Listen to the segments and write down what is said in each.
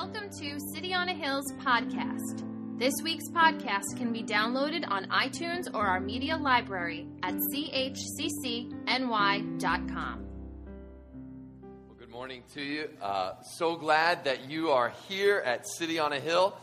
Welcome to City on a Hill's podcast. This week's podcast can be downloaded on iTunes or our media library at chccny.com. Well, good morning to you. Uh, so glad that you are here at City on a Hill.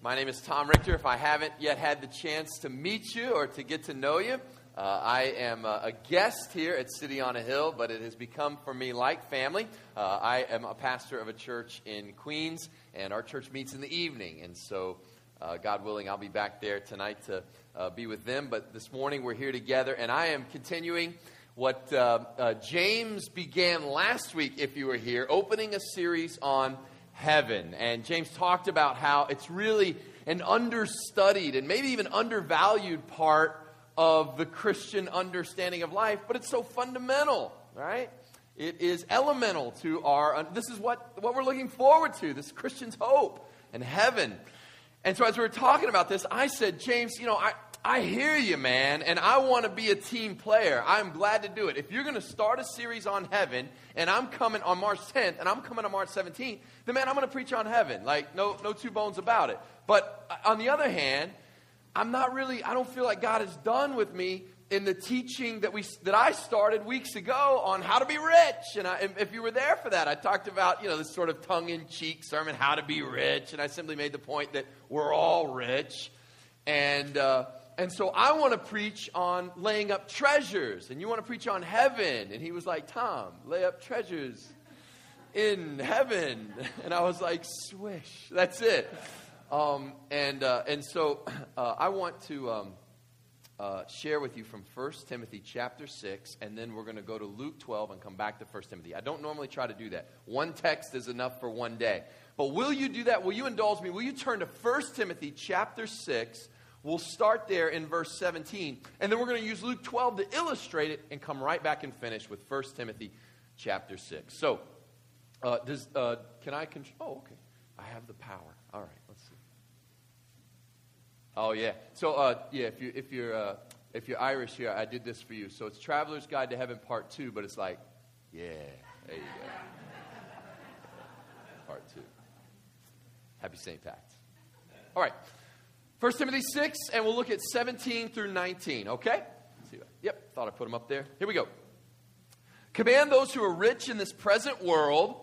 My name is Tom Richter. If I haven't yet had the chance to meet you or to get to know you, uh, I am uh, a guest here at City on a Hill, but it has become for me like family. Uh, I am a pastor of a church in Queens, and our church meets in the evening. And so, uh, God willing, I'll be back there tonight to uh, be with them. But this morning we're here together, and I am continuing what uh, James began last week, if you were here, opening a series on heaven. And James talked about how it's really an understudied and maybe even undervalued part of the Christian understanding of life, but it's so fundamental, right? It is elemental to our, this is what, what we're looking forward to, this Christian's hope and heaven. And so as we were talking about this, I said, James, you know, I, I hear you, man, and I want to be a team player. I'm glad to do it. If you're going to start a series on heaven, and I'm coming on March 10th, and I'm coming on March 17th, then man, I'm going to preach on heaven. Like, no, no two bones about it. But uh, on the other hand, I'm not really, I don't feel like God is done with me in the teaching that we that I started weeks ago on how to be rich. And I, if you were there for that, I talked about you know this sort of tongue-in-cheek sermon, how to be rich, and I simply made the point that we're all rich, and uh, and so I want to preach on laying up treasures, and you want to preach on heaven. And he was like, Tom, lay up treasures in heaven, and I was like, swish, that's it. Um, and, uh, and so uh, I want to um, uh, share with you from 1 Timothy chapter 6, and then we're going to go to Luke 12 and come back to 1 Timothy. I don't normally try to do that. One text is enough for one day. But will you do that? Will you indulge me? Will you turn to 1 Timothy chapter 6? We'll start there in verse 17, and then we're going to use Luke 12 to illustrate it and come right back and finish with 1 Timothy chapter 6. So, uh, does, uh, can I control? Oh, okay. I have the power. All right. Oh yeah. So uh, yeah, if you if you're uh, if you're Irish here, I did this for you. So it's Traveler's Guide to Heaven Part Two, but it's like, yeah, there you go. Part two. Happy St. Pat's. All right. First Timothy six, and we'll look at seventeen through nineteen. Okay. Yep. Thought I put them up there. Here we go. Command those who are rich in this present world.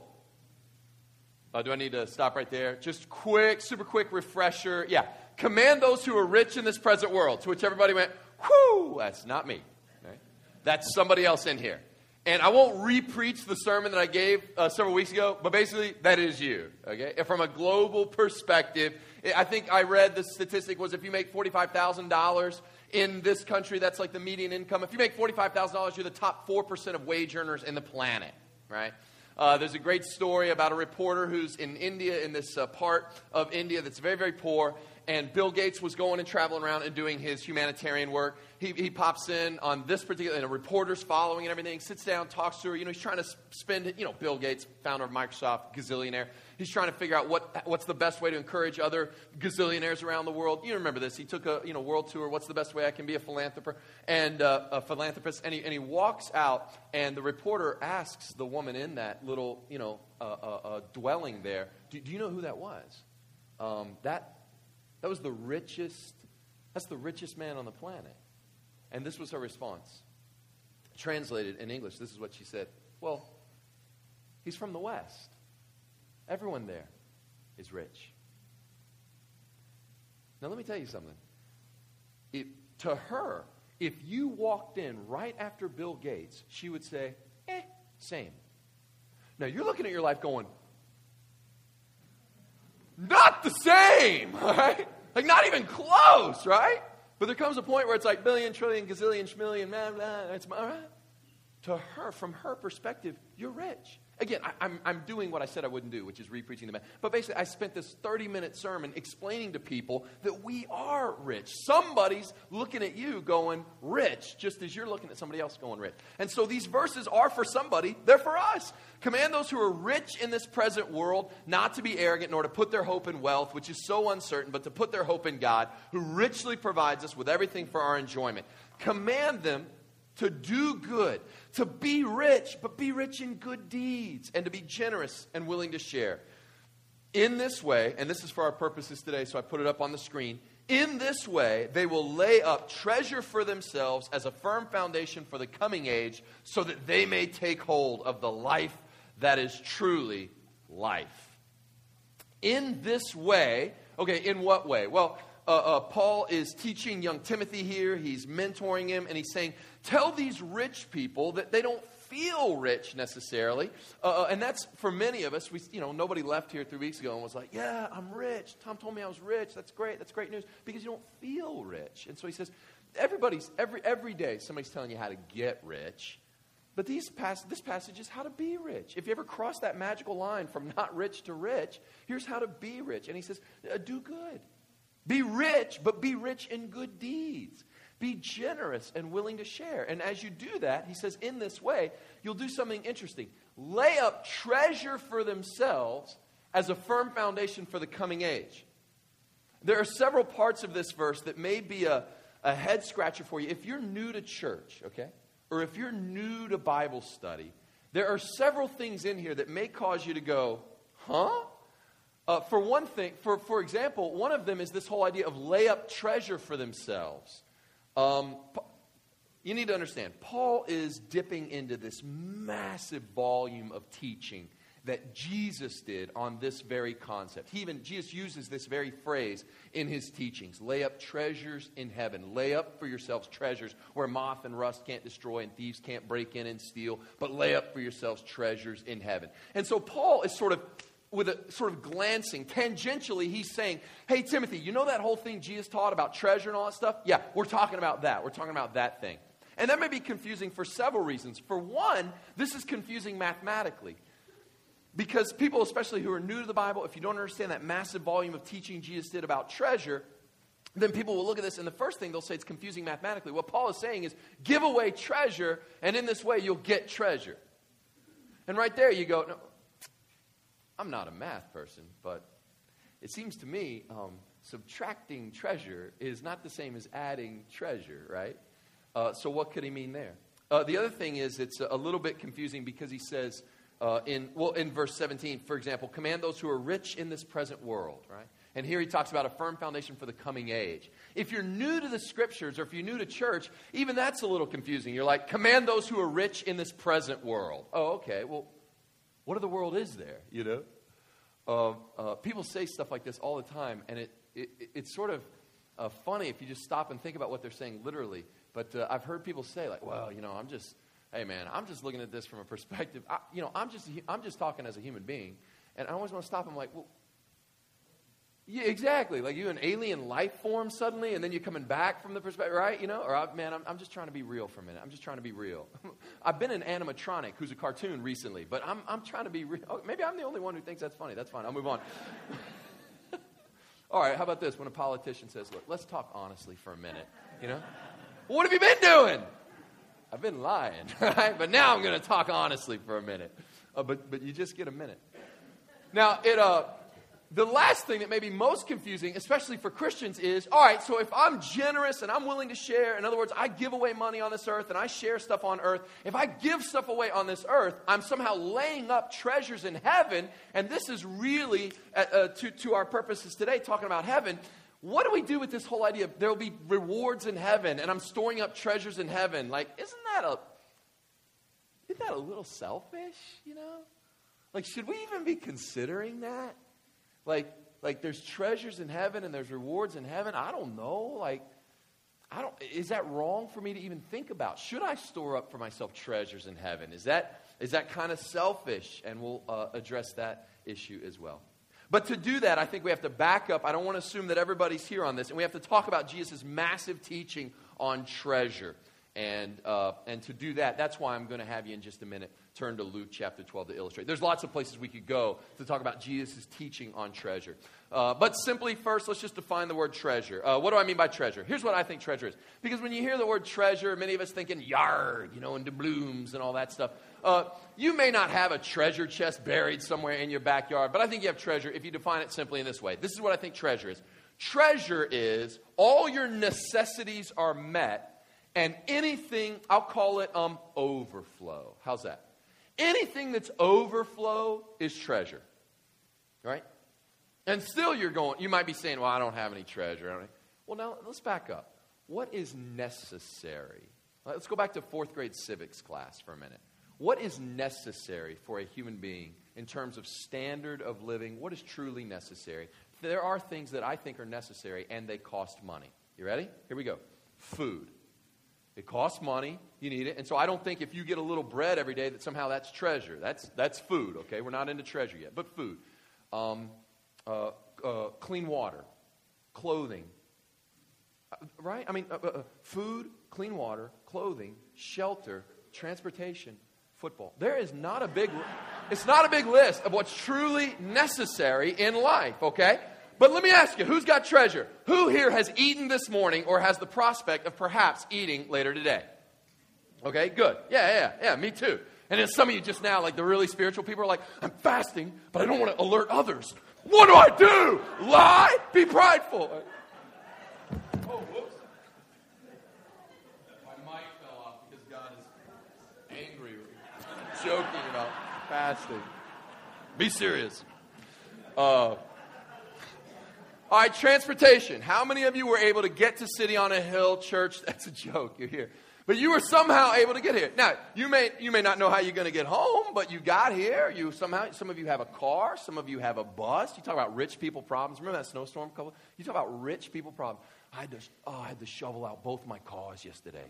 Uh, do I need to stop right there? Just quick, super quick refresher. Yeah command those who are rich in this present world. To which everybody went, whoo, that's not me. Right? That's somebody else in here. And I won't repreach the sermon that I gave uh, several weeks ago, but basically, that is you. Okay? And from a global perspective, I think I read the statistic was if you make $45,000 in this country, that's like the median income. If you make $45,000, you're the top 4% of wage earners in the planet, right? Uh, there's a great story about a reporter who's in India, in this uh, part of India that's very, very poor, and Bill Gates was going and traveling around and doing his humanitarian work. He, he pops in on this particular, and a reporter's following and everything, sits down, talks to her. You know, he's trying to spend, you know, Bill Gates, founder of Microsoft, gazillionaire. He's trying to figure out what, what's the best way to encourage other gazillionaires around the world. You remember this. He took a, you know, world tour. What's the best way I can be a philanthropist? And uh, a philanthropist. And he, and he walks out, and the reporter asks the woman in that little, you know, uh, uh, dwelling there, do, do, you know who that was? Um, that that was the richest, that's the richest man on the planet. And this was her response. Translated in English, this is what she said Well, he's from the West. Everyone there is rich. Now, let me tell you something. If, to her, if you walked in right after Bill Gates, she would say, eh, same. Now, you're looking at your life going, not the same, right? Like, not even close, right? But there comes a point where it's like billion, trillion, gazillion, schmillion, blah, blah. It's all right. To her, from her perspective, you're rich. Again, I, am I'm, I'm doing what I said I wouldn't do, which is repreaching the man. But basically, I spent this 30 minute sermon explaining to people that we are rich. Somebody's looking at you going rich, just as you're looking at somebody else going rich. And so these verses are for somebody, they're for us. Command those who are rich in this present world not to be arrogant, nor to put their hope in wealth, which is so uncertain, but to put their hope in God, who richly provides us with everything for our enjoyment. Command them to do good, to be rich, but be rich in good deeds, and to be generous and willing to share. In this way, and this is for our purposes today, so I put it up on the screen. In this way, they will lay up treasure for themselves as a firm foundation for the coming age, so that they may take hold of the life that is truly life. In this way, okay, in what way? Well, uh, uh, Paul is teaching young Timothy here. He's mentoring him, and he's saying, Tell these rich people that they don't feel rich necessarily. Uh, uh, and that's for many of us. We, you know, nobody left here three weeks ago and was like, Yeah, I'm rich. Tom told me I was rich. That's great. That's great news because you don't feel rich. And so he says, Everybody's, every, every day, somebody's telling you how to get rich. But these pas- this passage is how to be rich. If you ever cross that magical line from not rich to rich, here's how to be rich. And he says, uh, Do good. Be rich, but be rich in good deeds. Be generous and willing to share. And as you do that, he says, in this way, you'll do something interesting. Lay up treasure for themselves as a firm foundation for the coming age. There are several parts of this verse that may be a, a head scratcher for you. If you're new to church, okay, or if you're new to Bible study, there are several things in here that may cause you to go, huh? Uh, for one thing, for, for example, one of them is this whole idea of lay up treasure for themselves. Um, you need to understand, Paul is dipping into this massive volume of teaching that Jesus did on this very concept. He even Jesus uses this very phrase in his teachings. Lay up treasures in heaven. Lay up for yourselves treasures where moth and rust can't destroy and thieves can't break in and steal, but lay up for yourselves treasures in heaven. And so Paul is sort of with a sort of glancing, tangentially, he's saying, Hey, Timothy, you know that whole thing Jesus taught about treasure and all that stuff? Yeah, we're talking about that. We're talking about that thing. And that may be confusing for several reasons. For one, this is confusing mathematically. Because people, especially who are new to the Bible, if you don't understand that massive volume of teaching Jesus did about treasure, then people will look at this and the first thing they'll say it's confusing mathematically. What Paul is saying is give away treasure, and in this way you'll get treasure. And right there you go, no, I'm not a math person, but it seems to me um, subtracting treasure is not the same as adding treasure, right? Uh, so what could he mean there? Uh, the other thing is it's a little bit confusing because he says uh, in well in verse 17, for example, command those who are rich in this present world, right? And here he talks about a firm foundation for the coming age. If you're new to the scriptures or if you're new to church, even that's a little confusing. You're like, command those who are rich in this present world. Oh, okay. Well, what of the world is there, you know? Uh, uh, people say stuff like this all the time, and it, it it's sort of uh, funny if you just stop and think about what they're saying literally. But uh, I've heard people say, like, well, you know, I'm just, hey, man, I'm just looking at this from a perspective, I, you know, I'm just, I'm just talking as a human being. And I always want to stop them, like, well, yeah, exactly. Like you an alien life form suddenly, and then you're coming back from the perspective, right? You know, or I, man, I'm, I'm just trying to be real for a minute. I'm just trying to be real. I've been an animatronic who's a cartoon recently, but I'm, I'm trying to be real. Oh, maybe I'm the only one who thinks that's funny. That's fine. I'll move on. All right, how about this? When a politician says, "Look, let's talk honestly for a minute," you know, well, what have you been doing? I've been lying, right? But now I'm going to talk honestly for a minute. Uh, but but you just get a minute. Now it uh the last thing that may be most confusing, especially for Christians, is all right, so if I'm generous and I'm willing to share, in other words, I give away money on this earth and I share stuff on earth, if I give stuff away on this earth, I'm somehow laying up treasures in heaven, and this is really, uh, uh, to, to our purposes today, talking about heaven. What do we do with this whole idea of there will be rewards in heaven and I'm storing up treasures in heaven? Like, isn't that a, isn't that a little selfish, you know? Like, should we even be considering that? Like, like there's treasures in heaven and there's rewards in heaven. I don't know. Like, I don't, is that wrong for me to even think about? Should I store up for myself treasures in heaven? Is that, is that kind of selfish? And we'll uh, address that issue as well. But to do that, I think we have to back up. I don't want to assume that everybody's here on this. And we have to talk about Jesus' massive teaching on treasure. And, uh, and to do that, that's why I'm going to have you in just a minute turn to Luke chapter 12 to illustrate. There's lots of places we could go to talk about Jesus' teaching on treasure. Uh, but simply, first, let's just define the word treasure. Uh, what do I mean by treasure? Here's what I think treasure is. Because when you hear the word treasure, many of us thinking yard, you know, and doubloons and all that stuff. Uh, you may not have a treasure chest buried somewhere in your backyard, but I think you have treasure if you define it simply in this way. This is what I think treasure is. Treasure is all your necessities are met and anything, I'll call it um, overflow. How's that? Anything that's overflow is treasure. Right? And still you're going, you might be saying, well, I don't have any treasure. Well, now let's back up. What is necessary? Let's go back to fourth grade civics class for a minute. What is necessary for a human being in terms of standard of living? What is truly necessary? There are things that I think are necessary and they cost money. You ready? Here we go. Food. It costs money. You need it. And so I don't think if you get a little bread every day that somehow that's treasure. That's, that's food, okay? We're not into treasure yet, but food. Um, uh, uh, clean water, clothing, uh, right? I mean, uh, uh, food, clean water, clothing, shelter, transportation, football. There is not a big, it's not a big list of what's truly necessary in life, okay? But let me ask you, who's got treasure? Who here has eaten this morning or has the prospect of perhaps eating later today? Okay, good. Yeah, yeah, yeah, me too. And then some of you just now, like the really spiritual people, are like, I'm fasting, but I don't want to alert others. What do I do? Lie? Be prideful. Oh, whoops. My mic fell off because God is angry, joking about fasting. Be serious. Uh, all right, transportation. How many of you were able to get to City on a Hill Church? That's a joke. You're here. But you were somehow able to get here. Now, you may, you may not know how you're going to get home, but you got here. You somehow, some of you have a car. Some of you have a bus. You talk about rich people problems. Remember that snowstorm couple? You talk about rich people problems. I had to, oh, I had to shovel out both my cars yesterday.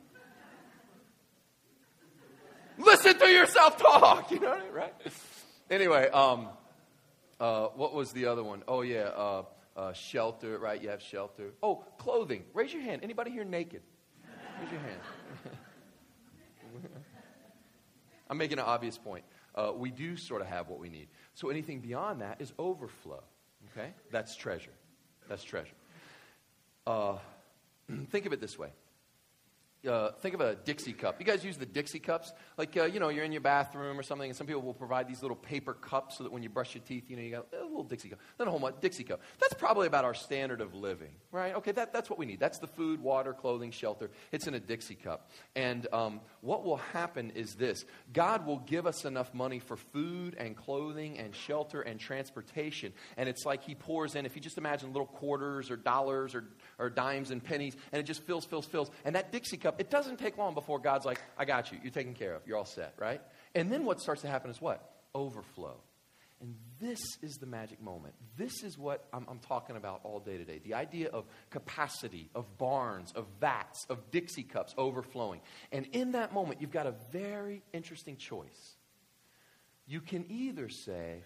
Listen to yourself talk. You know what I mean, right? Anyway, um, uh, what was the other one? Oh, yeah. Uh, uh, shelter, right? You have shelter. Oh, clothing. Raise your hand. Anybody here naked? Raise your hand. I'm making an obvious point. Uh, we do sort of have what we need. So anything beyond that is overflow. Okay? That's treasure. That's treasure. Uh, think of it this way uh, think of a Dixie cup. You guys use the Dixie cups? Like, uh, you know, you're in your bathroom or something, and some people will provide these little paper cups so that when you brush your teeth, you know, you got a little Dixie cup. Then a whole Dixie cup. That's probably about our standard of living, right? Okay, that, that's what we need. That's the food, water, clothing, shelter. It's in a Dixie cup. And um, what will happen is this God will give us enough money for food and clothing and shelter and transportation. And it's like He pours in, if you just imagine little quarters or dollars or, or dimes and pennies, and it just fills, fills, fills. And that Dixie cup, it doesn't take long before God's like, I got you. You're taken care of. You're all set, right? And then what starts to happen is what? Overflow. And this is the magic moment. This is what I'm, I'm, talking about all day today. The idea of capacity, of barns, of vats, of Dixie cups overflowing. And in that moment, you've got a very interesting choice. You can either say,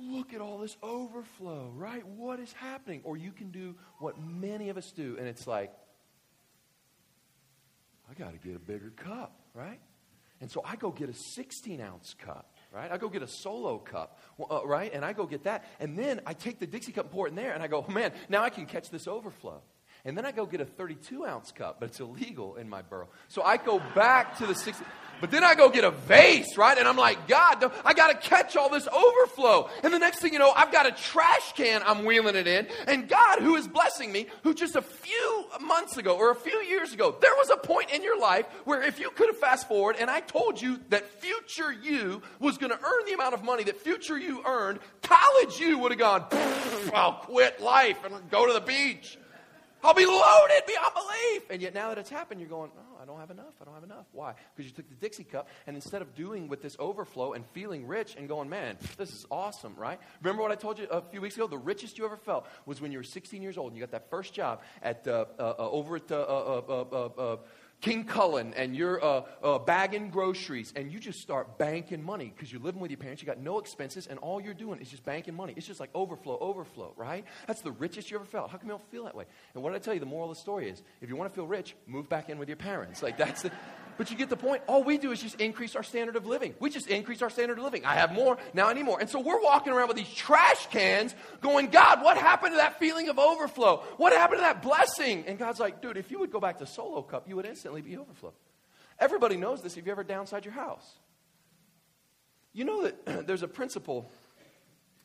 Look at all this overflow, right? What is happening? Or you can do what many of us do, and it's like, I got to get a bigger cup, right? And so I go get a 16 ounce cup, right? I go get a solo cup, uh, right? And I go get that. And then I take the Dixie cup and pour it in there, and I go, oh, man, now I can catch this overflow. And then I go get a 32 ounce cup, but it's illegal in my borough. So I go back to the 16. But then I go get a vase, right? And I'm like, God, I got to catch all this overflow. And the next thing you know, I've got a trash can I'm wheeling it in. And God, who is blessing me, who just a few months ago or a few years ago, there was a point in your life where if you could have fast forward and I told you that future you was going to earn the amount of money that future you earned, college you would have gone, I'll quit life and go to the beach. I'll be loaded beyond belief. And yet now that it's happened, you're going, oh, don't have enough. I don't have enough. Why? Because you took the Dixie cup, and instead of doing with this overflow and feeling rich and going, man, this is awesome, right? Remember what I told you a few weeks ago? The richest you ever felt was when you were 16 years old and you got that first job at uh, uh, uh over at uh, uh, uh, King Kullen and you're uh, uh, bagging groceries and you just start banking money because you're living with your parents, you got no expenses, and all you're doing is just banking money. It's just like overflow, overflow, right? That's the richest you ever felt. How come you don't feel that way? And what did I tell you? The moral of the story is if you want to feel rich, move back in with your parents. Like that's the. But you get the point. All we do is just increase our standard of living. We just increase our standard of living. I have more, now I need more. And so we're walking around with these trash cans going, God, what happened to that feeling of overflow? What happened to that blessing? And God's like, dude, if you would go back to solo cup, you would instantly be overflow. Everybody knows this if you ever downside your house. You know that there's a principle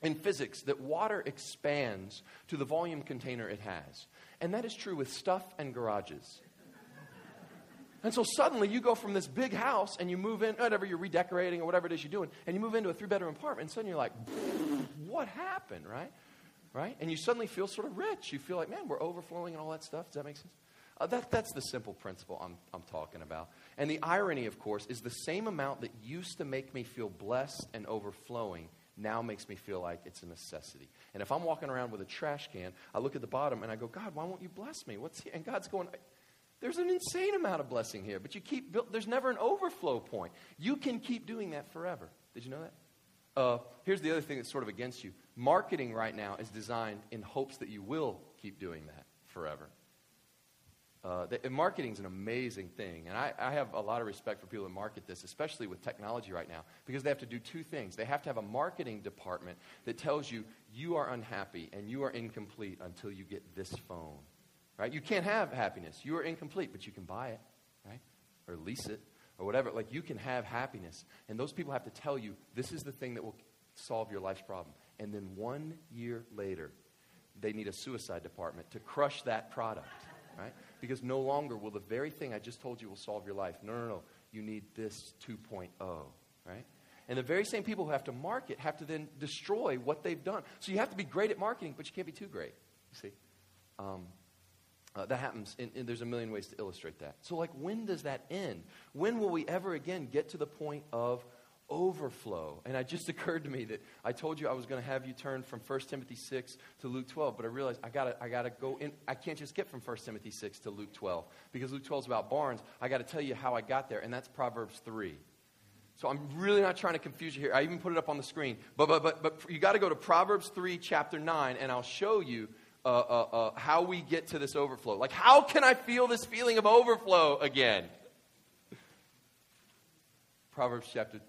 in physics that water expands to the volume container it has. And that is true with stuff and garages. And so suddenly you go from this big house and you move in, whatever you're redecorating or whatever it is you're doing, and you move into a three bedroom apartment, and suddenly you're like, what happened, right? right? And you suddenly feel sort of rich. You feel like, man, we're overflowing and all that stuff. Does that make sense? Uh, that, that's the simple principle I'm, I'm talking about. And the irony, of course, is the same amount that used to make me feel blessed and overflowing now makes me feel like it's a necessity. And if I'm walking around with a trash can, I look at the bottom and I go, God, why won't you bless me? What's and God's going, there's an insane amount of blessing here, but you keep, there's never an overflow point. You can keep doing that forever. Did you know that? Uh, here's the other thing that's sort of against you. Marketing right now is designed in hopes that you will keep doing that forever. Uh, marketing is an amazing thing. And I, I, have a lot of respect for people that market this, especially with technology right now, because they have to do two things. They have to have a marketing department that tells you you are unhappy and you are incomplete until you get this phone. Right? You can't have happiness. You are incomplete, but you can buy it, right? Or lease it, or whatever. Like you can have happiness. And those people have to tell you this is the thing that will solve your life's problem. And then one year later, they need a suicide department to crush that product, right? because no longer will the very thing I just told you will solve your life. No, no, no. You need this 2.0, right? And the very same people who have to market have to then destroy what they've done. So you have to be great at marketing, but you can't be too great. You see? Um, uh, that happens, and, there's a million ways to illustrate that. So, like, when does that end? When will we ever again get to the point of overflow. And it just occurred to me that I told you I was going to have you turn from 1 Timothy 6 to Luke 12, but I realized I got to I got to go in. I can't just get from 1 Timothy 6 to Luke 12 because Luke 12 is about barns. I got to tell you how I got there, and that's Proverbs 3. So I'm really not trying to confuse you here. I even put it up on the screen. But, but, but, but you got to go to Proverbs 3, chapter 9, and I'll show you uh, uh, uh, how we get to this overflow. Like, how can I feel this feeling of overflow again? Proverbs chapter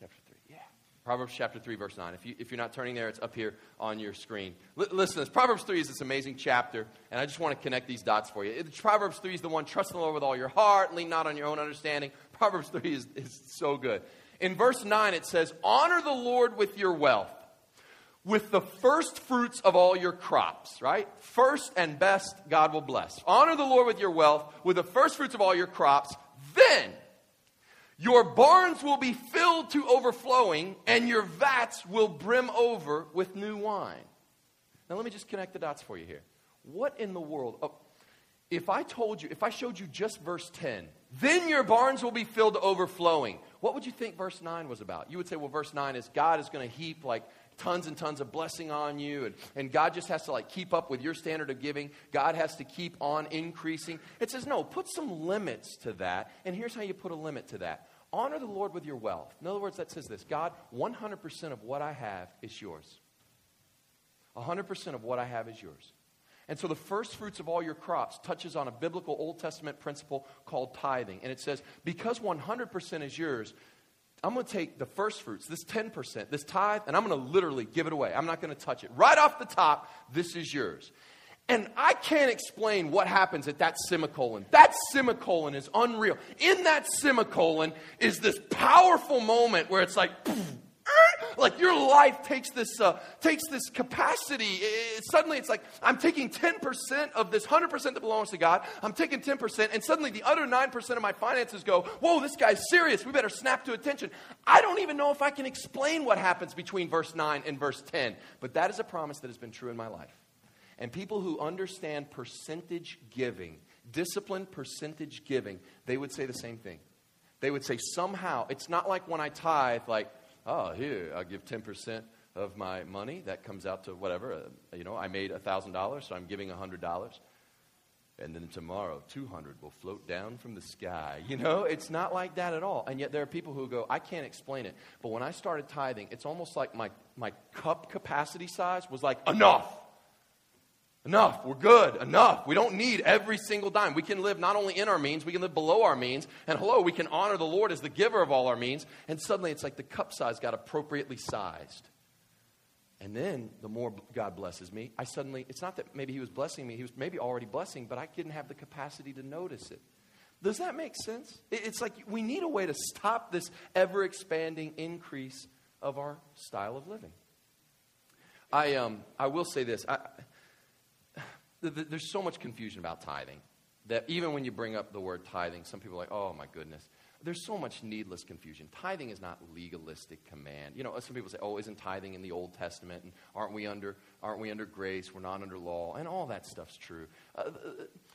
chapter three, yeah. Proverbs chapter 3, verse 9. If, you, if you're not turning there, it's up here on your screen. L- listen, this Proverbs 3 is this amazing chapter, and I just want to connect these dots for you. It, Proverbs 3 is the one, trust in the Lord with all your heart, lean not on your own understanding. Proverbs 3 is, is so good. In verse 9, it says, Honor the Lord with your wealth, with the first fruits of all your crops, right? First and best, God will bless. Honor the Lord with your wealth, with the first fruits of all your crops. Then, your barns will be filled to overflowing, and your vats will brim over with new wine. Now, let me just connect the dots for you here. What in the world? Oh, if I told you, if I showed you just verse 10, then your barns will be filled to overflowing, what would you think verse 9 was about? You would say, well, verse 9 is God is going to heap like tons and tons of blessing on you, and, and God just has to like keep up with your standard of giving. God has to keep on increasing. It says, no, put some limits to that, and here's how you put a limit to that. Honor the Lord with your wealth. In other words, that says this God, 100% of what I have is yours. 100% of what I have is yours. And so the first fruits of all your crops touches on a biblical Old Testament principle called tithing. And it says, because 100% is yours, I'm going to take the first fruits, this 10%, this tithe, and I'm going to literally give it away. I'm not going to touch it. Right off the top, this is yours. And I can't explain what happens at that semicolon. That semicolon is unreal. In that semicolon is this powerful moment where it's like, poof, like your life takes this uh, takes this capacity. It, it, suddenly, it's like I'm taking 10% of this 100% that belongs to God. I'm taking 10%, and suddenly the other 9% of my finances go. Whoa, this guy's serious. We better snap to attention. I don't even know if I can explain what happens between verse 9 and verse 10, but that is a promise that has been true in my life. And people who understand percentage giving, disciplined percentage giving, they would say the same thing. They would say somehow, it's not like when I tithe, like, oh, here, I'll give 10% of my money. That comes out to whatever. Uh, you know, I made $1,000, so I'm giving $100. And then tomorrow, 200 will float down from the sky. You know, it's not like that at all. And yet there are people who go, I can't explain it. But when I started tithing, it's almost like my, my cup capacity size was like, enough. Enough. We're good. Enough. We don't need every single dime. We can live not only in our means, we can live below our means. And hello, we can honor the Lord as the giver of all our means. And suddenly it's like the cup size got appropriately sized. And then the more God blesses me, I suddenly, it's not that maybe He was blessing me, He was maybe already blessing, but I didn't have the capacity to notice it. Does that make sense? It's like we need a way to stop this ever expanding increase of our style of living. I, um, I will say this. I, there's so much confusion about tithing that even when you bring up the word tithing, some people are like, oh my goodness. there's so much needless confusion. Tithing is not legalistic command. You know, some people say, "Oh, isn't tithing in the Old Testament? And aren't we under aren't we under grace? We're not under law." And all that stuff's true. Uh,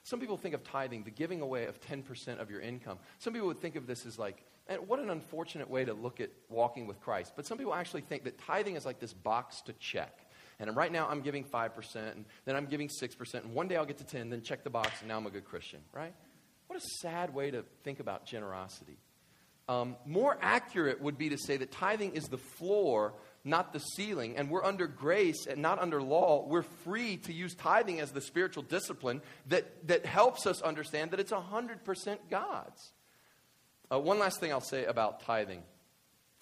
some people think of tithing, the giving away of 10% of your income. Some people would think of this as like, and what an unfortunate way to look at walking with Christ. But some people actually think that tithing is like this box to check. And right now I'm giving 5%, and then I'm giving 6%, and one day I'll get to 10, then check the box, and now I'm a good Christian, right? What a sad way to think about generosity. Um, more accurate would be to say that tithing is the floor, not the ceiling, and we're under grace and not under law. We're free to use tithing as the spiritual discipline that, that helps us understand that it's 100% God's. Uh, one last thing I'll say about tithing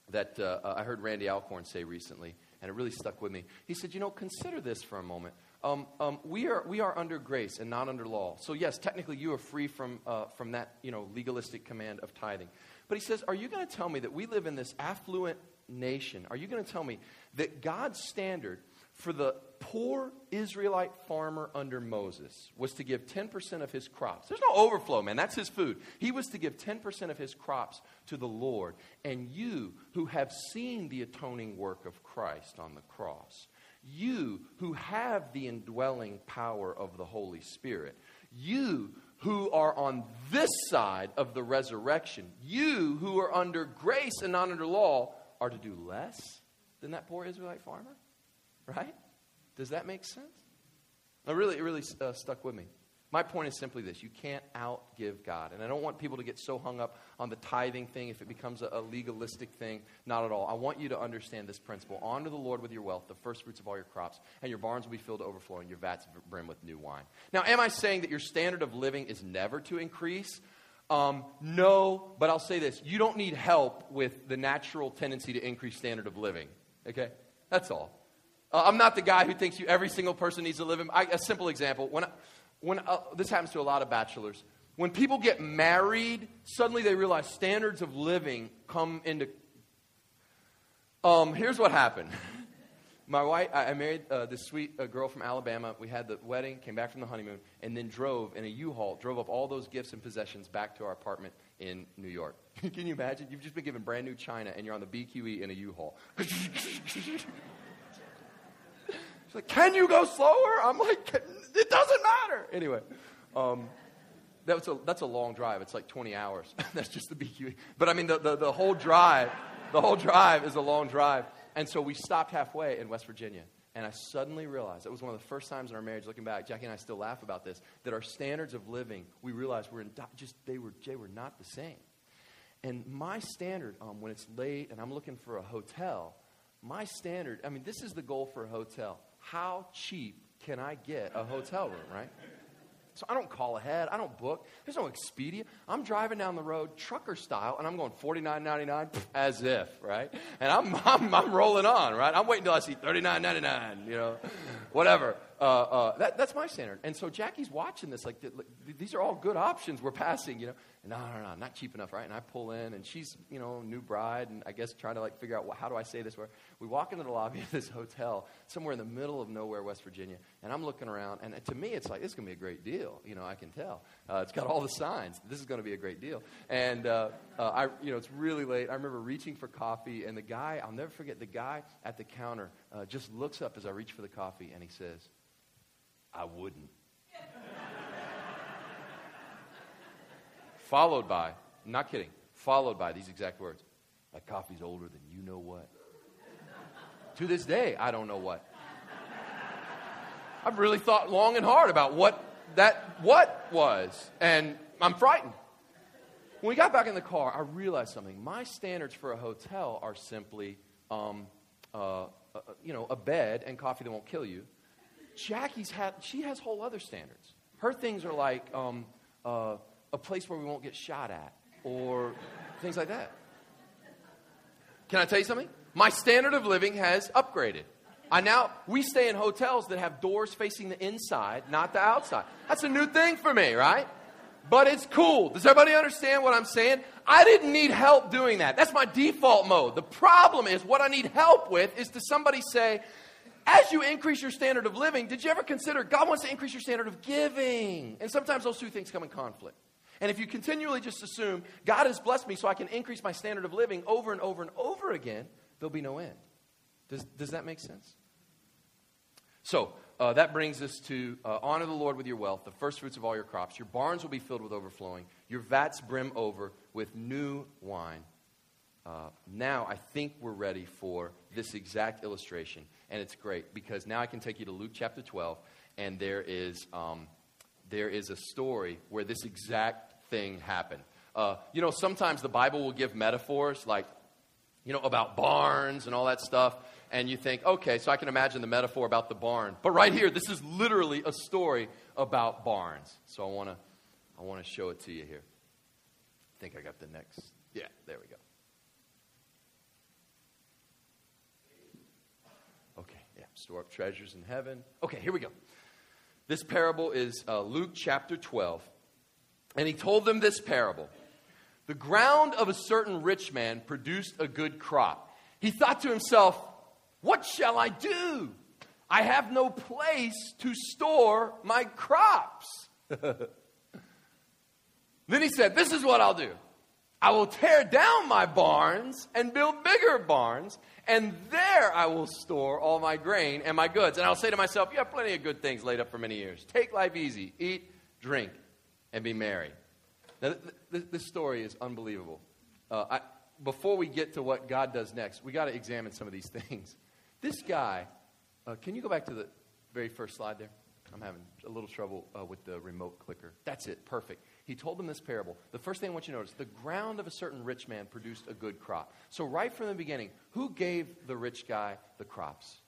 that uh, I heard Randy Alcorn say recently, and it really stuck with me. He said, You know, consider this for a moment. Um, um, we, are, we are under grace and not under law. So, yes, technically you are free from, uh, from that you know, legalistic command of tithing. But he says, Are you going to tell me that we live in this affluent nation? Are you going to tell me that God's standard for the poor Israelite farmer under Moses was to give 10% of his crops? There's no overflow, man. That's his food. He was to give 10% of his crops to the Lord. And you who have seen the atoning work of Christ on the cross, you who have the indwelling power of the Holy Spirit, you who are on this side of the resurrection, you who are under grace and not under law, are to do less than that poor Israelite farmer? Right? Does that make sense? It really, it really uh, stuck with me. My point is simply this you can't outgive God. And I don't want people to get so hung up on the tithing thing if it becomes a, a, legalistic thing. Not at all. I want you to understand this principle honor the Lord with your wealth, the first fruits of all your crops, and your barns will be filled to overflowing, your vats brim with new wine. Now, am I saying that your standard of living is never to increase? Um, no, but I'll say this you don't need help with the natural tendency to increase standard of living. Okay? That's all. Uh, I'm not the guy who thinks you, every single person needs to live in. I, a simple example. When when uh, this happens to a lot of bachelors, when people get married, suddenly they realize standards of living come into. Um, here's what happened. My wife, I married uh, this sweet uh, girl from Alabama. We had the wedding, came back from the honeymoon, and then drove in a U-Haul, drove up all those gifts and possessions back to our apartment in New York. Can you imagine? You've just been given brand new china, and you're on the BQE in a U-Haul. Like, Can you go slower? I'm like, It doesn't matter. Anyway, um, that's, a, that's a long drive. It's like 20 hours. that's just the BQE. But I mean, the, the, the whole drive, the whole drive is a long drive. And so we stopped halfway in West Virginia. And I suddenly realized, it was one of the first times in our marriage, looking back, Jackie and I still laugh about this, that our standards of living, we realized were in, just, they were, they were not the same. And my standard, um, when it's late and I'm looking for a hotel, my standard, I mean, this is the goal for a hotel how cheap can I get a hotel room, right? So I don't call ahead. I don't book. There's no Expedia. I'm driving down the road trucker style, and I'm going $49.99 as if, right? And I'm, I'm, I'm rolling on, right? I'm waiting until I see $39.99, you know, whatever. Uh, uh, that, that's my standard. And so Jackie's watching this, like, these are all good options we're passing, you know no, no, no, not cheap enough, right? And I pull in, and she's, you know, new bride, and I guess trying to like figure out well, how do I say this. Where we walk into the lobby of this hotel somewhere in the middle of nowhere, West Virginia, and I'm looking around, and to me, it's like this is gonna be a great deal. You know, I can tell. Uh, it's got all the signs. This is gonna be a great deal. And uh, uh, I, you know, it's really late. I remember reaching for coffee, and the guy, I'll never forget, the guy at the counter uh, just looks up as I reach for the coffee, and he says, "I wouldn't." followed by, not kidding, followed by these exact words That coffee's older than you know what. to this day, I don't know what. I've really thought long and hard about what that what was, and I'm frightened. When we got back in the car, I realized something. My standards for a hotel are simply, um, uh, uh, you know, a bed and coffee that won't kill you. Jackie's had, she has whole other standards. Her things are like, um, uh, a place where we won't get shot at or things like that. Can I tell you something? My standard of living has upgraded. I now we stay in hotels that have doors facing the inside, not the outside. That's a new thing for me, right? But it's cool. Does everybody understand what I'm saying? I didn't need help doing that. That's my default mode. The problem is what I need help with is to somebody say, as you increase your standard of living, did you ever consider God wants to increase your standard of giving? And sometimes those two things come in conflict. And if you continually just assume, God has blessed me so I can increase my standard of living over and over and over again, there'll be no end. Does, does that make sense? So, uh, that brings us to uh, honor the Lord with your wealth, the first fruits of all your crops. Your barns will be filled with overflowing, your vats brim over with new wine. Uh, now I think we're ready for this exact illustration. And it's great because now I can take you to Luke chapter 12, and there is, um, there is a story where this exact thing happened. Uh, you know, sometimes the Bible will give metaphors like, you know, about barns and all that stuff. And you think, okay, so I can imagine the metaphor about the barn. But right here, this is literally a story about barns. So I want to I want to show it to you here. I think I got the next. Yeah, there we go. Store up treasures in heaven. Okay, here we go. This parable is uh, Luke chapter 12. And he told them this parable The ground of a certain rich man produced a good crop. He thought to himself, What shall I do? I have no place to store my crops. then he said, This is what I'll do. I will tear down my barns and build bigger barns, and there I will store all my grain and my goods. And I'll say to myself, You have plenty of good things laid up for many years. Take life easy, eat, drink, and be merry. Now, th- th- this story is unbelievable. Uh, I, before we get to what God does next, we got to examine some of these things. This guy, uh, can you go back to the very first slide there? I'm having a little trouble uh, with the remote clicker. That's it, perfect he told them this parable. The first thing I want you to notice the ground of a certain rich man produced a good crop. So, right from the beginning, who gave the rich guy the crops?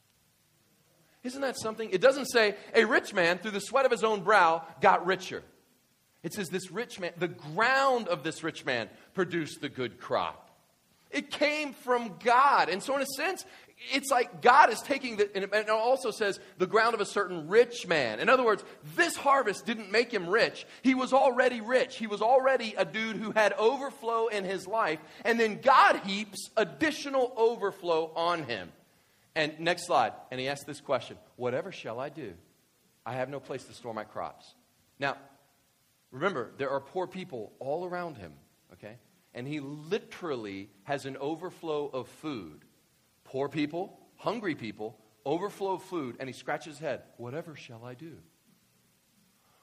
Isn't that something? It doesn't say a rich man, through the sweat of his own brow, got richer. It says this rich man, the ground of this rich man produced the good crop. It came from God. And so, in a sense, it's like God is taking the, and it also says the ground of a certain rich man. In other words, this harvest didn't make him rich. He was already rich. He was already a dude who had overflow in his life. And then God heaps additional overflow on him. And next slide. And he asked this question Whatever shall I do? I have no place to store my crops. Now, remember, there are poor people all around him, okay? And he literally has an overflow of food Poor people, hungry people, overflow of food, and he scratches his head. Whatever shall I do?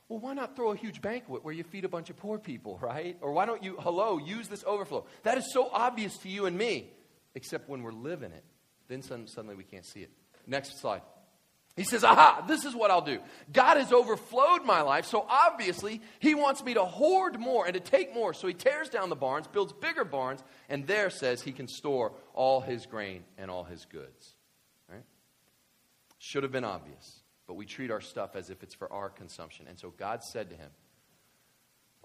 Well, why not throw a huge banquet where you feed a bunch of poor people, right? Or why don't you, hello, use this overflow? That is so obvious to you and me, except when we're living it. Then suddenly we can't see it. Next slide. He says, Aha, this is what I'll do. God has overflowed my life, so obviously he wants me to hoard more and to take more. So he tears down the barns, builds bigger barns, and there says he can store all his grain and all his goods. Right? Should have been obvious, but we treat our stuff as if it's for our consumption. And so God said to him,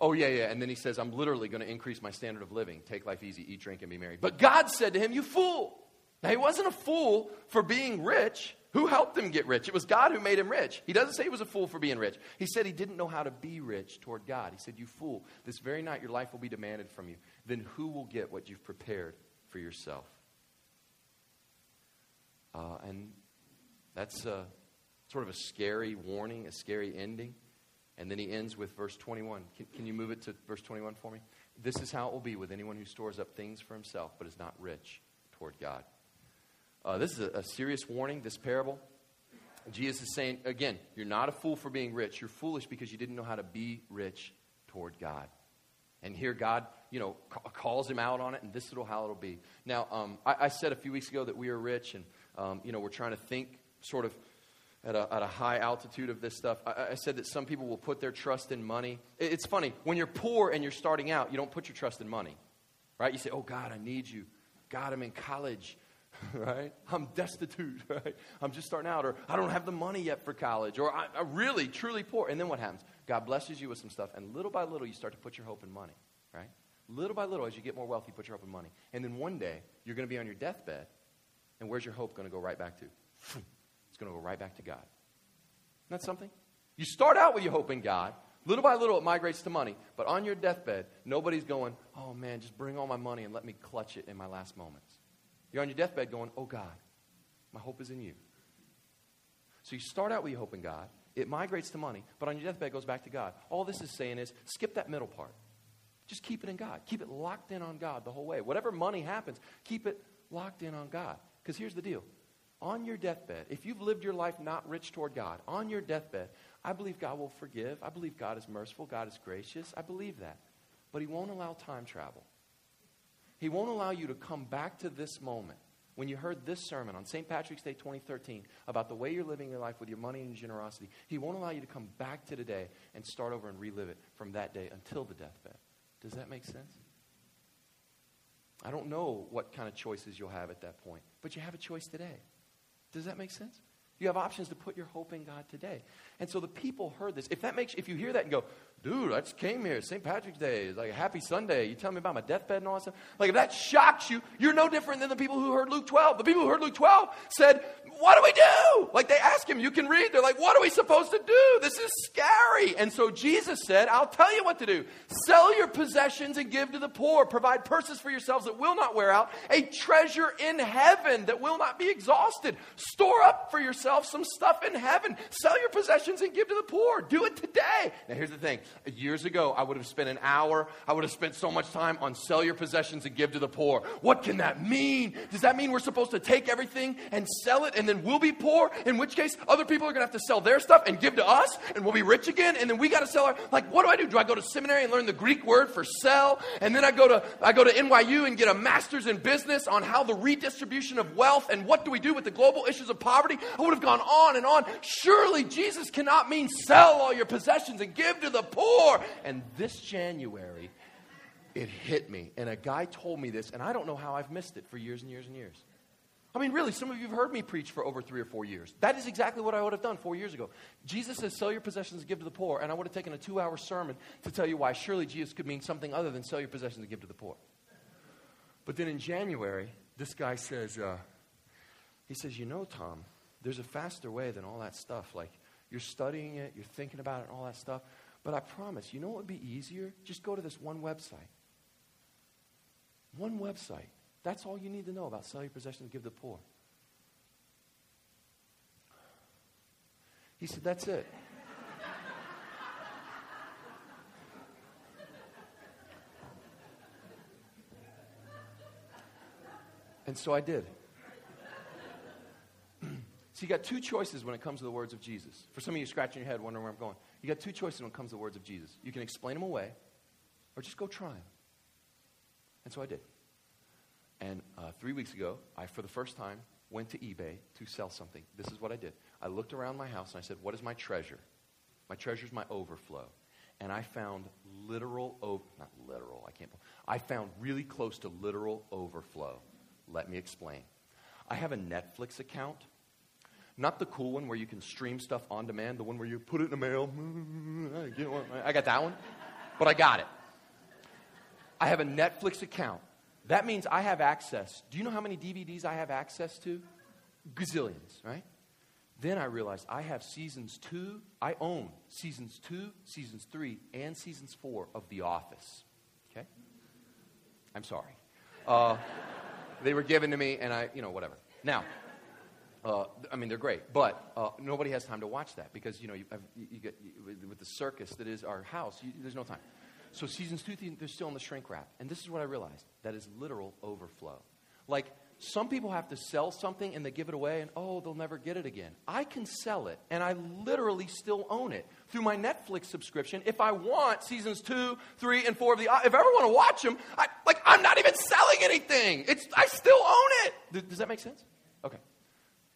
Oh, yeah, yeah. And then he says, I'm literally going to increase my standard of living. Take life easy, eat, drink, and be merry. But God said to him, You fool. Now, he wasn't a fool for being rich. Who helped him get rich? It was God who made him rich. He doesn't say he was a fool for being rich. He said he didn't know how to be rich toward God. He said, You fool, this very night your life will be demanded from you. Then who will get what you've prepared for yourself? Uh, and that's a, sort of a scary warning, a scary ending. And then he ends with verse 21. Can, can you move it to verse 21 for me? This is how it will be with anyone who stores up things for himself but is not rich toward God. Uh, this is a, a serious warning, this parable. Jesus is saying, again, you're not a fool for being rich. You're foolish because you didn't know how to be rich toward God. And here God, you know, ca- calls him out on it, and this is how it'll be. Now, um, I, I, said a few weeks ago that we are rich, and, um, you know, we're trying to think sort of at a, at a high altitude of this stuff. I, I, said that some people will put their trust in money. It's funny. When you're poor and you're starting out, you don't put your trust in money, right? You say, oh, God, I need you. God, I'm in college. right? I'm destitute, right? I'm just starting out, or I don't have the money yet for college, or I, am really, truly poor. And then what happens? God blesses you with some stuff, and little by little, you start to put your hope in money, right? Little by little, as you get more wealthy, you put your hope in money. And then one day, you're going to be on your deathbed, and where's your hope going to go right back to? It's going to go right back to God. Isn't that something? You start out with your hope in God. Little by little, it migrates to money. But on your deathbed, nobody's going, oh man, just bring all my money and let me clutch it in my last moments. You're on your deathbed going, Oh God, my hope is in you. So you start out with your hope in God. It migrates to money, but on your deathbed goes back to God. All this is saying is skip that middle part. Just keep it in God. Keep it locked in on God the whole way. Whatever money happens, keep it locked in on God. Because here's the deal on your deathbed, if you've lived your life not rich toward God, on your deathbed, I believe God will forgive. I believe God is merciful. God is gracious. I believe that. But He won't allow time travel. He won't allow you to come back to this moment when you heard this sermon on St. Patrick's Day 2013 about the way you're living your life with your money and generosity. He won't allow you to come back to today and start over and relive it from that day until the deathbed. Does that make sense? I don't know what kind of choices you'll have at that point, but you have a choice today. Does that make sense? You have options to put your hope in God today. And so the people heard this. If that makes if you hear that and go, dude, I just came here, St. Patrick's Day, it's like a happy Sunday. You tell me about my deathbed and all that stuff. Like if that shocks you, you're no different than the people who heard Luke 12. The people who heard Luke 12 said, what do we do? Like they ask him, you can read. They're like, what are we supposed to do? This is scary. And so Jesus said, I'll tell you what to do. Sell your possessions and give to the poor. Provide purses for yourselves that will not wear out, a treasure in heaven that will not be exhausted. Store up for yourself some stuff in heaven. Sell your possessions and give to the poor. Do it today. Now here's the thing. Years ago, I would have spent an hour, I would have spent so much time on sell your possessions and give to the poor. What can that mean? Does that mean we're supposed to take everything and sell it and then we'll be poor? In which case, other people are going to have to sell their stuff and give to us and we'll be rich again and then we got to sell our, like, what do I do? Do I go to seminary and learn the Greek word for sell? And then I go to, I go to NYU and get a master's in business on how the redistribution of wealth and what do we do with the global issues of poverty? I would have gone on and on. Surely Jesus cannot mean sell all your possessions and give to the poor. And this January, it hit me. And a guy told me this, and I don't know how I've missed it for years and years and years. I mean, really, some of you have heard me preach for over three or four years. That is exactly what I would have done four years ago. Jesus says, Sell your possessions and give to the poor. And I would have taken a two hour sermon to tell you why surely Jesus could mean something other than sell your possessions and give to the poor. But then in January, this guy says, uh, He says, You know, Tom, there's a faster way than all that stuff. Like, you're studying it, you're thinking about it, and all that stuff. But I promise, you know what would be easier? Just go to this one website. One website. That's all you need to know about sell your possessions and give the poor. He said, That's it. and so I did. so you got two choices when it comes to the words of Jesus. For some of you scratching your head, wondering where I'm going. You got two choices when it comes to the words of Jesus. You can explain them away, or just go try them. And so I did. And uh, three weeks ago, I, for the first time, went to eBay to sell something. This is what I did. I looked around my house and I said, What is my treasure? My treasure is my overflow. And I found literal, over, not literal, I can't, I found really close to literal overflow. Let me explain. I have a Netflix account. Not the cool one where you can stream stuff on demand, the one where you put it in the mail. I got that one, but I got it. I have a Netflix account. That means I have access. Do you know how many DVDs I have access to? Gazillions, right? Then I realized I have seasons two, I own seasons two, seasons three, and seasons four of The Office. Okay? I'm sorry. Uh, they were given to me, and I, you know, whatever. Now, uh, I mean, they're great, but uh, nobody has time to watch that because, you know, you, have, you get, you, with the circus that is our house, you, there's no time. So seasons two, they're still in the shrink wrap. And this is what I realized. That is literal overflow. Like, some people have to sell something and they give it away and, oh, they'll never get it again. I can sell it and I literally still own it through my Netflix subscription. If I want seasons two, three, and four of the, if I ever want to watch them, I, like, I'm not even selling anything. It's, I still own it. Does that make sense?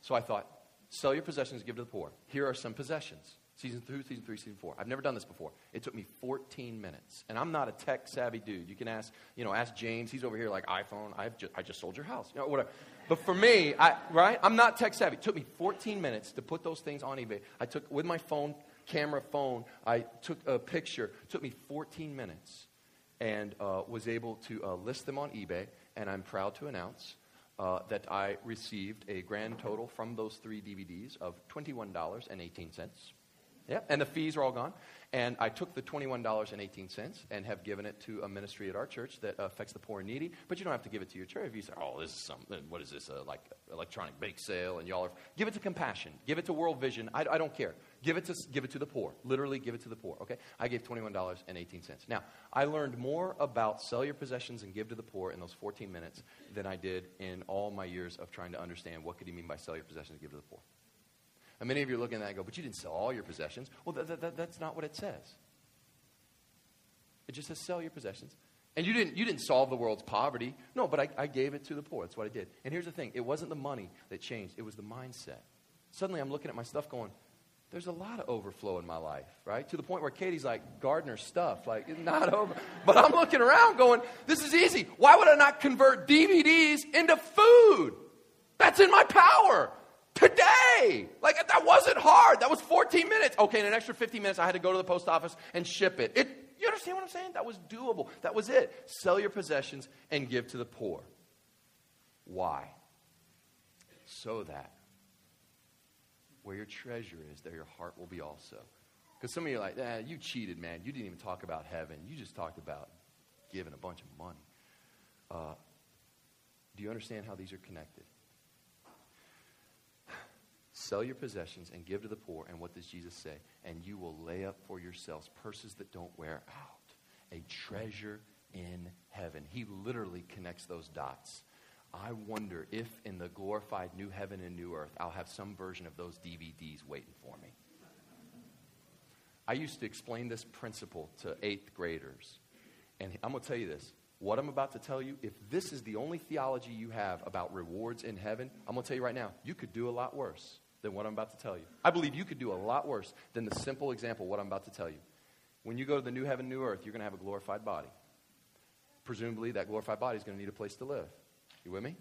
So I thought, sell your possessions, give to the poor. Here are some possessions. Season two, season three, season four. I've never done this before. It took me 14 minutes. And I'm not a tech savvy dude. You can ask, you know, ask James. He's over here like iPhone. I've just, I just sold your house. You know, whatever. But for me, I, right? I'm not tech savvy. It took me 14 minutes to put those things on eBay. I took, with my phone, camera phone, I took a picture. It took me 14 minutes and uh, was able to uh, list them on eBay. And I'm proud to announce uh, that I received a grand total from those three DVDs of $21.18. Yep, and the fees are all gone. And I took the $21.18 and have given it to a ministry at our church that affects the poor and needy. But you don't have to give it to your church. If you say, oh, this is something, what is this, uh, like electronic bake sale, and y'all are, give it to Compassion. Give it to World Vision. I, I don't care. Give it, to, give it to the poor. Literally, give it to the poor, okay? I gave $21.18. Now, I learned more about sell your possessions and give to the poor in those 14 minutes than I did in all my years of trying to understand what could he mean by sell your possessions and give to the poor. And many of you are looking at that and go, but you didn't sell all your possessions. Well, that, that, that's not what it says. It just says sell your possessions. And you didn't, you didn't solve the world's poverty. No, but I, I gave it to the poor. That's what I did. And here's the thing it wasn't the money that changed, it was the mindset. Suddenly I'm looking at my stuff going, there's a lot of overflow in my life, right? To the point where Katie's like, gardener stuff, like, it's not over. But I'm looking around going, this is easy. Why would I not convert DVDs into food? That's in my power today. Like, that wasn't hard. That was 14 minutes. Okay, in an extra 15 minutes, I had to go to the post office and ship it. it you understand what I'm saying? That was doable. That was it. Sell your possessions and give to the poor. Why? So that where your treasure is, there your heart will be also. Because some of you are like, eh, you cheated, man. You didn't even talk about heaven. You just talked about giving a bunch of money. Uh, do you understand how these are connected? Sell your possessions and give to the poor. And what does Jesus say? And you will lay up for yourselves purses that don't wear out, a treasure in heaven. He literally connects those dots. I wonder if in the glorified new heaven and new earth, I'll have some version of those DVDs waiting for me. I used to explain this principle to eighth graders. And I'm going to tell you this what I'm about to tell you, if this is the only theology you have about rewards in heaven, I'm going to tell you right now, you could do a lot worse than what I'm about to tell you. I believe you could do a lot worse than the simple example what I'm about to tell you. When you go to the new heaven, new earth, you're going to have a glorified body. Presumably, that glorified body is going to need a place to live. You with me?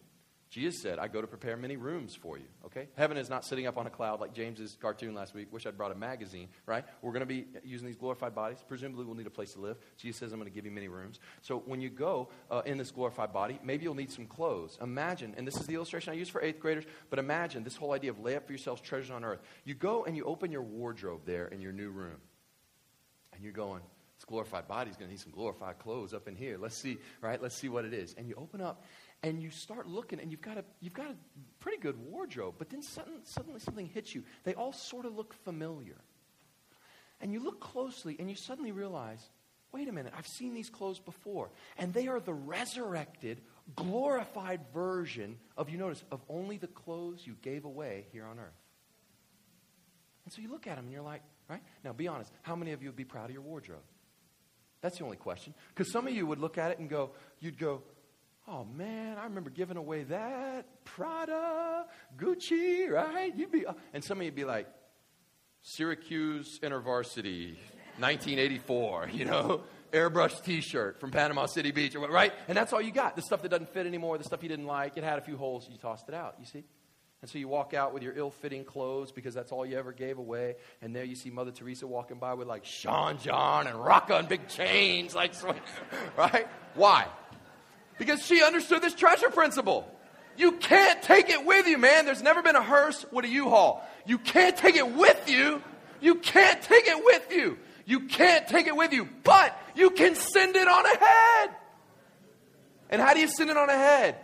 Jesus said, I go to prepare many rooms for you. Okay? Heaven is not sitting up on a cloud like James's cartoon last week. Wish I'd brought a magazine, right? We're going to be using these glorified bodies. Presumably, we'll need a place to live. Jesus says, I'm going to give you many rooms. So when you go uh, in this glorified body, maybe you'll need some clothes. Imagine, and this is the illustration I use for eighth graders, but imagine this whole idea of lay up for yourselves treasures on earth. You go and you open your wardrobe there in your new room, and you're going, this glorified body's going to need some glorified clothes up in here. Let's see, right? Let's see what it is. And you open up, and you start looking and you've got a, you've got a pretty good wardrobe, but then suddenly, suddenly something hits you. They all sort of look familiar. And you look closely and you suddenly realize wait a minute, I've seen these clothes before. And they are the resurrected, glorified version of, you notice, of only the clothes you gave away here on earth. And so you look at them and you're like, right? Now be honest, how many of you would be proud of your wardrobe? That's the only question. Because some of you would look at it and go, you'd go, Oh man, I remember giving away that Prada, Gucci, right? You'd be, and some of you'd be like, Syracuse InterVarsity, 1984, you know, airbrush T-shirt from Panama City Beach, right? And that's all you got. The stuff that doesn't fit anymore, the stuff you didn't like, it had a few holes, you tossed it out. You see? And so you walk out with your ill-fitting clothes because that's all you ever gave away. And there you see Mother Teresa walking by with like Sean John and Rocca and big chains, like right? Why? Because she understood this treasure principle. You can't take it with you, man. There's never been a hearse with a U-Haul. You can't take it with you. You can't take it with you. You can't take it with you, but you can send it on ahead. And how do you send it on ahead?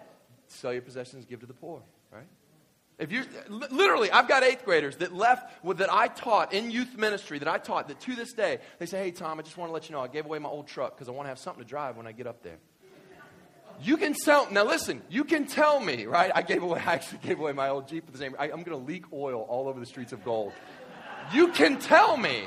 Sell your possessions, give to the poor, right? If you literally, I've got eighth graders that left with, that I taught in youth ministry that I taught that to this day they say, "Hey Tom, I just want to let you know I gave away my old truck because I want to have something to drive when I get up there." You can tell, now listen, you can tell me, right? I gave away, I actually gave away my old Jeep for the same, I, I'm going to leak oil all over the streets of gold. You can tell me,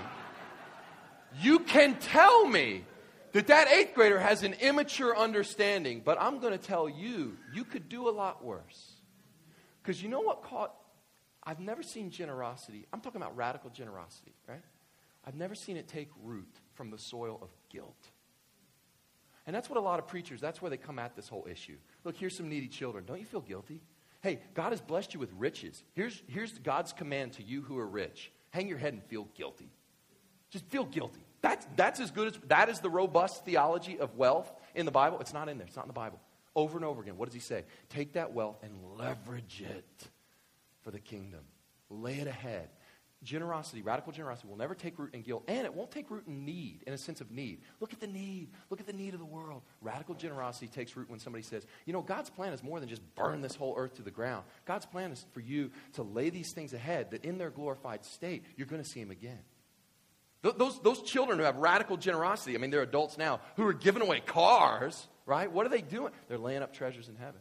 you can tell me that that eighth grader has an immature understanding, but I'm going to tell you, you could do a lot worse. Because you know what caught, I've never seen generosity, I'm talking about radical generosity, right? I've never seen it take root from the soil of guilt. And that's what a lot of preachers, that's where they come at this whole issue. Look, here's some needy children. Don't you feel guilty? Hey, God has blessed you with riches. Here's, here's God's command to you who are rich hang your head and feel guilty. Just feel guilty. That's, that's as good as that is the robust theology of wealth in the Bible. It's not in there, it's not in the Bible. Over and over again, what does he say? Take that wealth and leverage it for the kingdom. Lay it ahead. Generosity, radical generosity, will never take root in guilt, and it won't take root in need, in a sense of need. Look at the need. Look at the need of the world. Radical generosity takes root when somebody says, you know, God's plan is more than just burn this whole earth to the ground. God's plan is for you to lay these things ahead that in their glorified state, you're going to see Him again. Those, those children who have radical generosity, I mean, they're adults now, who are giving away cars, right? What are they doing? They're laying up treasures in heaven.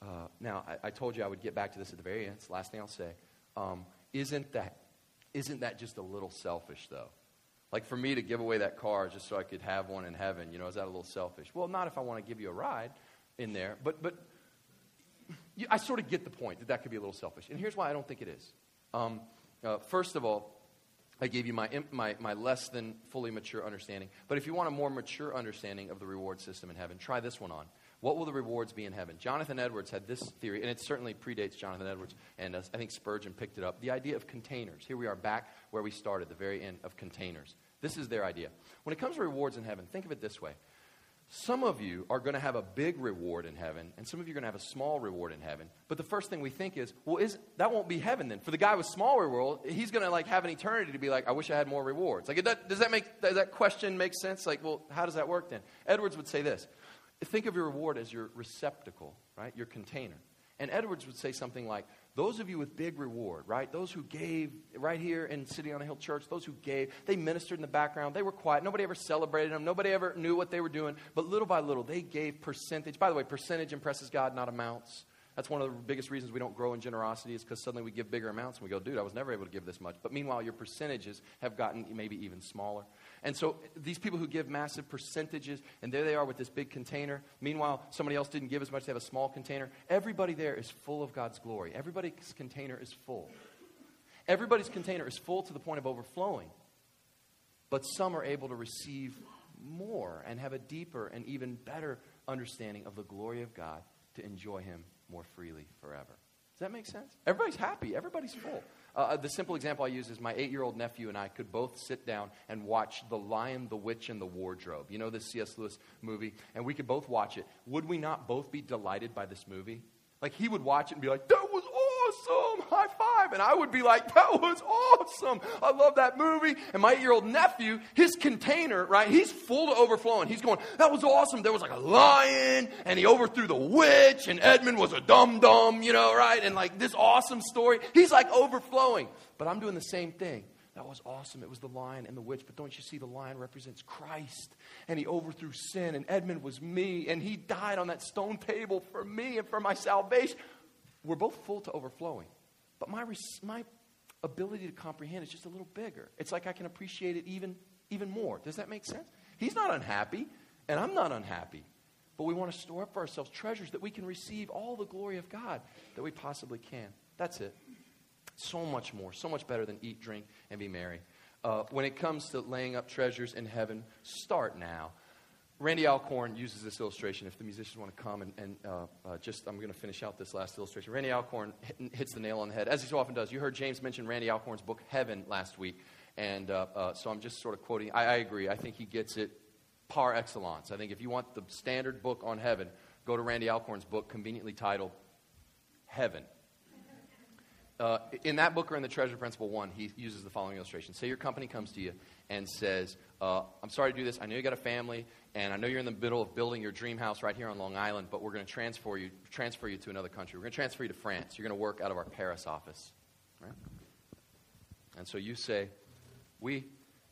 Uh, now, I, I, told you I would get back to this at the very end. It's the last thing I'll say. Um, isn't that, isn't that just a little selfish, though? Like for me to give away that car just so I could have one in heaven, you know, is that a little selfish? Well, not if I want to give you a ride in there, but, but I sort of get the point that that could be a little selfish. And here's why I don't think it is. Um, uh, first of all, I gave you my, my, my less than fully mature understanding. But if you want a more mature understanding of the reward system in heaven, try this one on. What will the rewards be in heaven? Jonathan Edwards had this theory, and it certainly predates Jonathan Edwards, and uh, I think Spurgeon picked it up. The idea of containers. Here we are back where we started, the very end of containers. This is their idea. When it comes to rewards in heaven, think of it this way. Some of you are going to have a big reward in heaven, and some of you are going to have a small reward in heaven. But the first thing we think is, well, is, that won't be heaven then. For the guy with small reward, he's going to like have an eternity to be like, I wish I had more rewards. Like, does that make does that question make sense? Like, well, how does that work then? Edwards would say this: think of your reward as your receptacle, right? Your container. And Edwards would say something like, those of you with big reward, right? Those who gave right here in City on a Hill Church, those who gave, they ministered in the background. They were quiet. Nobody ever celebrated them. Nobody ever knew what they were doing. But little by little, they gave percentage. By the way, percentage impresses God, not amounts. That's one of the biggest reasons we don't grow in generosity is because suddenly we give bigger amounts and we go, dude, I was never able to give this much. But meanwhile, your percentages have gotten maybe even smaller. And so these people who give massive percentages, and there they are with this big container. Meanwhile, somebody else didn't give as much, they have a small container. Everybody there is full of God's glory. Everybody's container is full. Everybody's container is full to the point of overflowing. But some are able to receive more and have a deeper and even better understanding of the glory of God to enjoy Him more freely forever. Does that make sense? Everybody's happy, everybody's full. Uh, uh, the simple example I use is my eight year old nephew and I could both sit down and watch The Lion, the Witch, and the Wardrobe. You know this C.S. Lewis movie? And we could both watch it. Would we not both be delighted by this movie? Like he would watch it and be like, that was awesome, high And I would be like, that was awesome. I love that movie. And my eight year old nephew, his container, right, he's full to overflowing. He's going, that was awesome. There was like a lion and he overthrew the witch and Edmund was a dum dum, you know, right? And like this awesome story. He's like overflowing. But I'm doing the same thing. That was awesome. It was the lion and the witch. But don't you see, the lion represents Christ. And he overthrew sin. And Edmund was me. And he died on that stone table for me and for my salvation. We're both full to overflowing. But my, my ability to comprehend is just a little bigger. It's like I can appreciate it even, even more. Does that make sense? He's not unhappy. And I'm not unhappy. But we want to store up for ourselves treasures that we can receive all the glory of God that we possibly can. That's it. So much more, so much better than eat, drink, and be merry. Uh, when it comes to laying up treasures in heaven, start now. Randy Alcorn uses this illustration. If the musicians want to come and, and uh, uh, just, I'm going to finish out this last illustration. Randy Alcorn hit, hits the nail on the head, as he so often does. You heard James mention Randy Alcorn's book, Heaven, last week. And uh, uh so I'm just sort of quoting. I, I agree. I think he gets it par excellence. I think if you want the standard book on heaven, go to Randy Alcorn's book, conveniently titled Heaven. Uh, in that book or in the Treasure Principle 1, he uses the following illustration. Say your company comes to you and says, uh, I'm sorry to do this. I know you got a family, and I know you're in the middle of building your dream house right here on Long Island, but we're going to transfer you, transfer you to another country. We're going to transfer you to France. You're going to work out of our Paris office. Right? And so you say, We,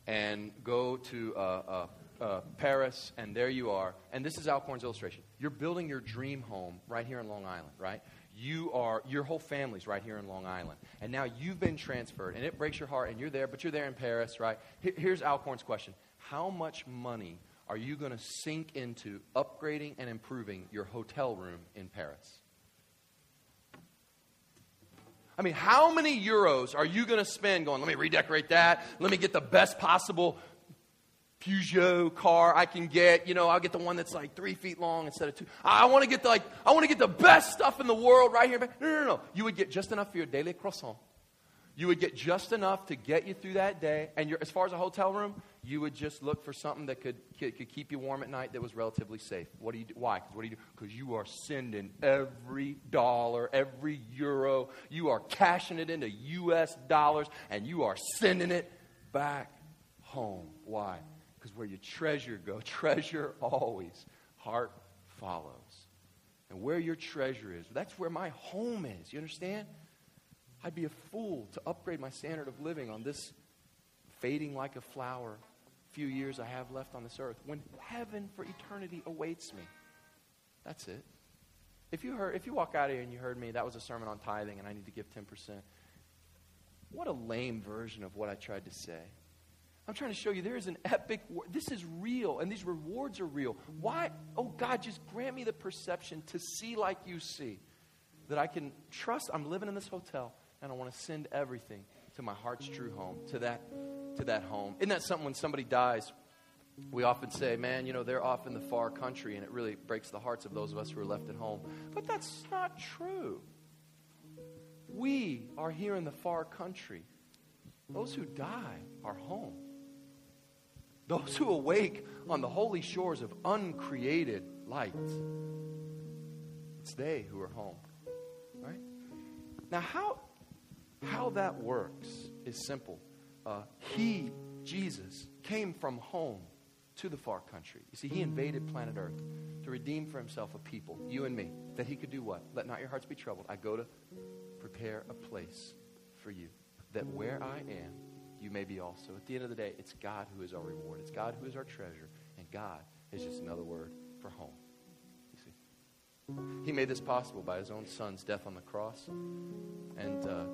and go to uh, uh, uh, Paris, and there you are. And this is Alcorn's illustration. You're building your dream home right here in Long Island, right? You are your whole family's right here in long island. And now you've been transferred and it breaks your heart and you're there but you're there in paris right? Here's alcorn's question. How much money are you going to sink into upgrading and improving your hotel room in paris? I mean, how many euros are you going to spend going, let me redecorate that, let me get the best possible Peugeot car I can get. You know, I'll get the one that's like three feet long instead of two. I want to get the, like, I want to get the best stuff in the world right here. No, no, no. You would get just enough for your daily croissant. You would get just enough to get you through that day. And as far as a hotel room, you would just look for something that could, could, could keep you warm at night that was relatively safe. What do you do? Why? What do you do? Because you are sending every dollar, every euro. You are cashing it into U.S. dollars, and you are sending it back home. Why? Because where your treasure go, treasure always, heart follows. And where your treasure is, that's where my home is. You understand? I'd be a fool to upgrade my standard of living on this fading like a flower few years I have left on this earth when heaven for eternity awaits me. That's it. If you heard if you walk out of here and you heard me, that was a sermon on tithing and I need to give 10%. What a lame version of what I tried to say. I'm trying to show you there is an epic, war. this is real, and these rewards are real. Why? Oh, God, just grant me the perception to see like you see. That I can trust I'm living in this hotel and I want to send everything to my heart's true home, to that, to that home. Isn't that something when somebody dies? We often say, man, you know, they're off in the far country, and it really breaks the hearts of those of us who are left at home. But that's not true. We are here in the far country. Those who die are home. Those who awake on the holy shores of uncreated light, it's they who are home. Right? Now, how, how that works is simple. Uh, he, Jesus, came from home to the far country. You see, he invaded planet Earth to redeem for himself a people, you and me, that he could do what? Let not your hearts be troubled. I go to prepare a place for you, that where I am, you may be also. At the end of the day, it's God who is our reward. It's God who is our treasure. And God is just another word for home. You see? He made this possible by his own son's death on the cross. And uh,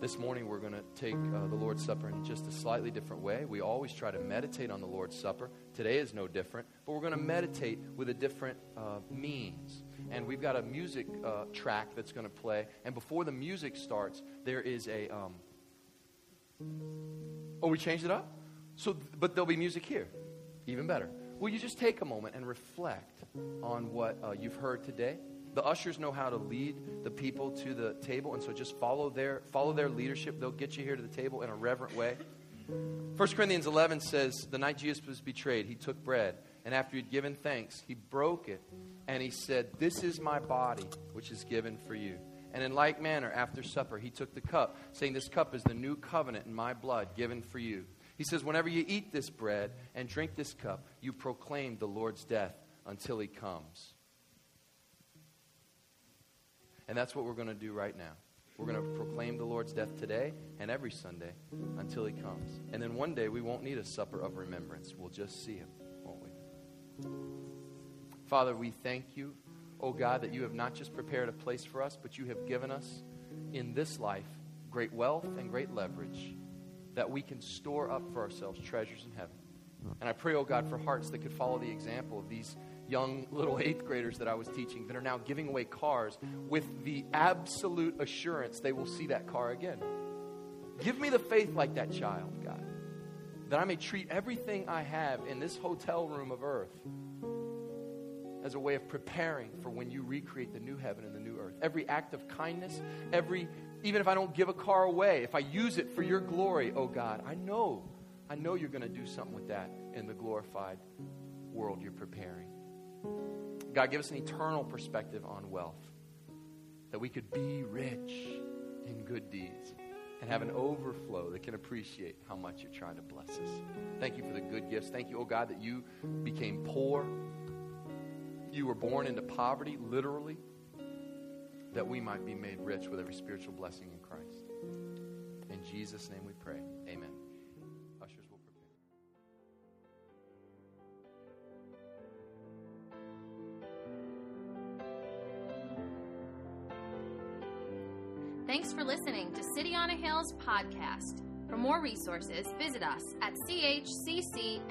this morning we're going to take uh, the Lord's Supper in just a slightly different way. We always try to meditate on the Lord's Supper. Today is no different, but we're going to meditate with a different uh, means. And we've got a music uh, track that's going to play. And before the music starts, there is a. Um, Oh, we changed it up? So, but there'll be music here. Even better. Will you just take a moment and reflect on what uh, you've heard today? The ushers know how to lead the people to the table, and so just follow their follow their leadership. They'll get you here to the table in a reverent way. 1 Corinthians 11 says, The night Jesus was betrayed, he took bread, and after he'd given thanks, he broke it, and he said, This is my body, which is given for you. And in like manner, after supper, he took the cup, saying, This cup is the new covenant in my blood given for you. He says, Whenever you eat this bread and drink this cup, you proclaim the Lord's death until he comes. And that's what we're going to do right now. We're going to proclaim the Lord's death today and every Sunday until he comes. And then one day we won't need a supper of remembrance. We'll just see him, won't we? Father, we thank you oh God, that you have not just prepared a place for us, but you have given us in this life great wealth and great leverage that we can store up for ourselves treasures in heaven. And I pray, oh God, for hearts that could follow the example of these young little eighth graders that I was teaching that are now giving away cars with the absolute assurance they will see that car again. Give me the faith like that child, God, that I may treat everything I have in this hotel room of earth as a way of preparing for when you recreate the new heaven and the new earth. Every act of kindness, every, even if I don't give a car away, if I use it for your glory, oh God, I know, I know you're going to do something with that in the glorified world you're preparing. God, give us an eternal perspective on wealth, that we could be rich in good deeds and have an overflow that can appreciate how much you're trying to bless us. Thank you for the good gifts. Thank you, oh God, that you became poor you were born into poverty, literally, that we might be made rich with every spiritual blessing in Christ. In Jesus' name we pray. Amen. Ushers will prepare. Thanks for listening to City on a Hill's podcast. For more resources, visit us at chccny.com.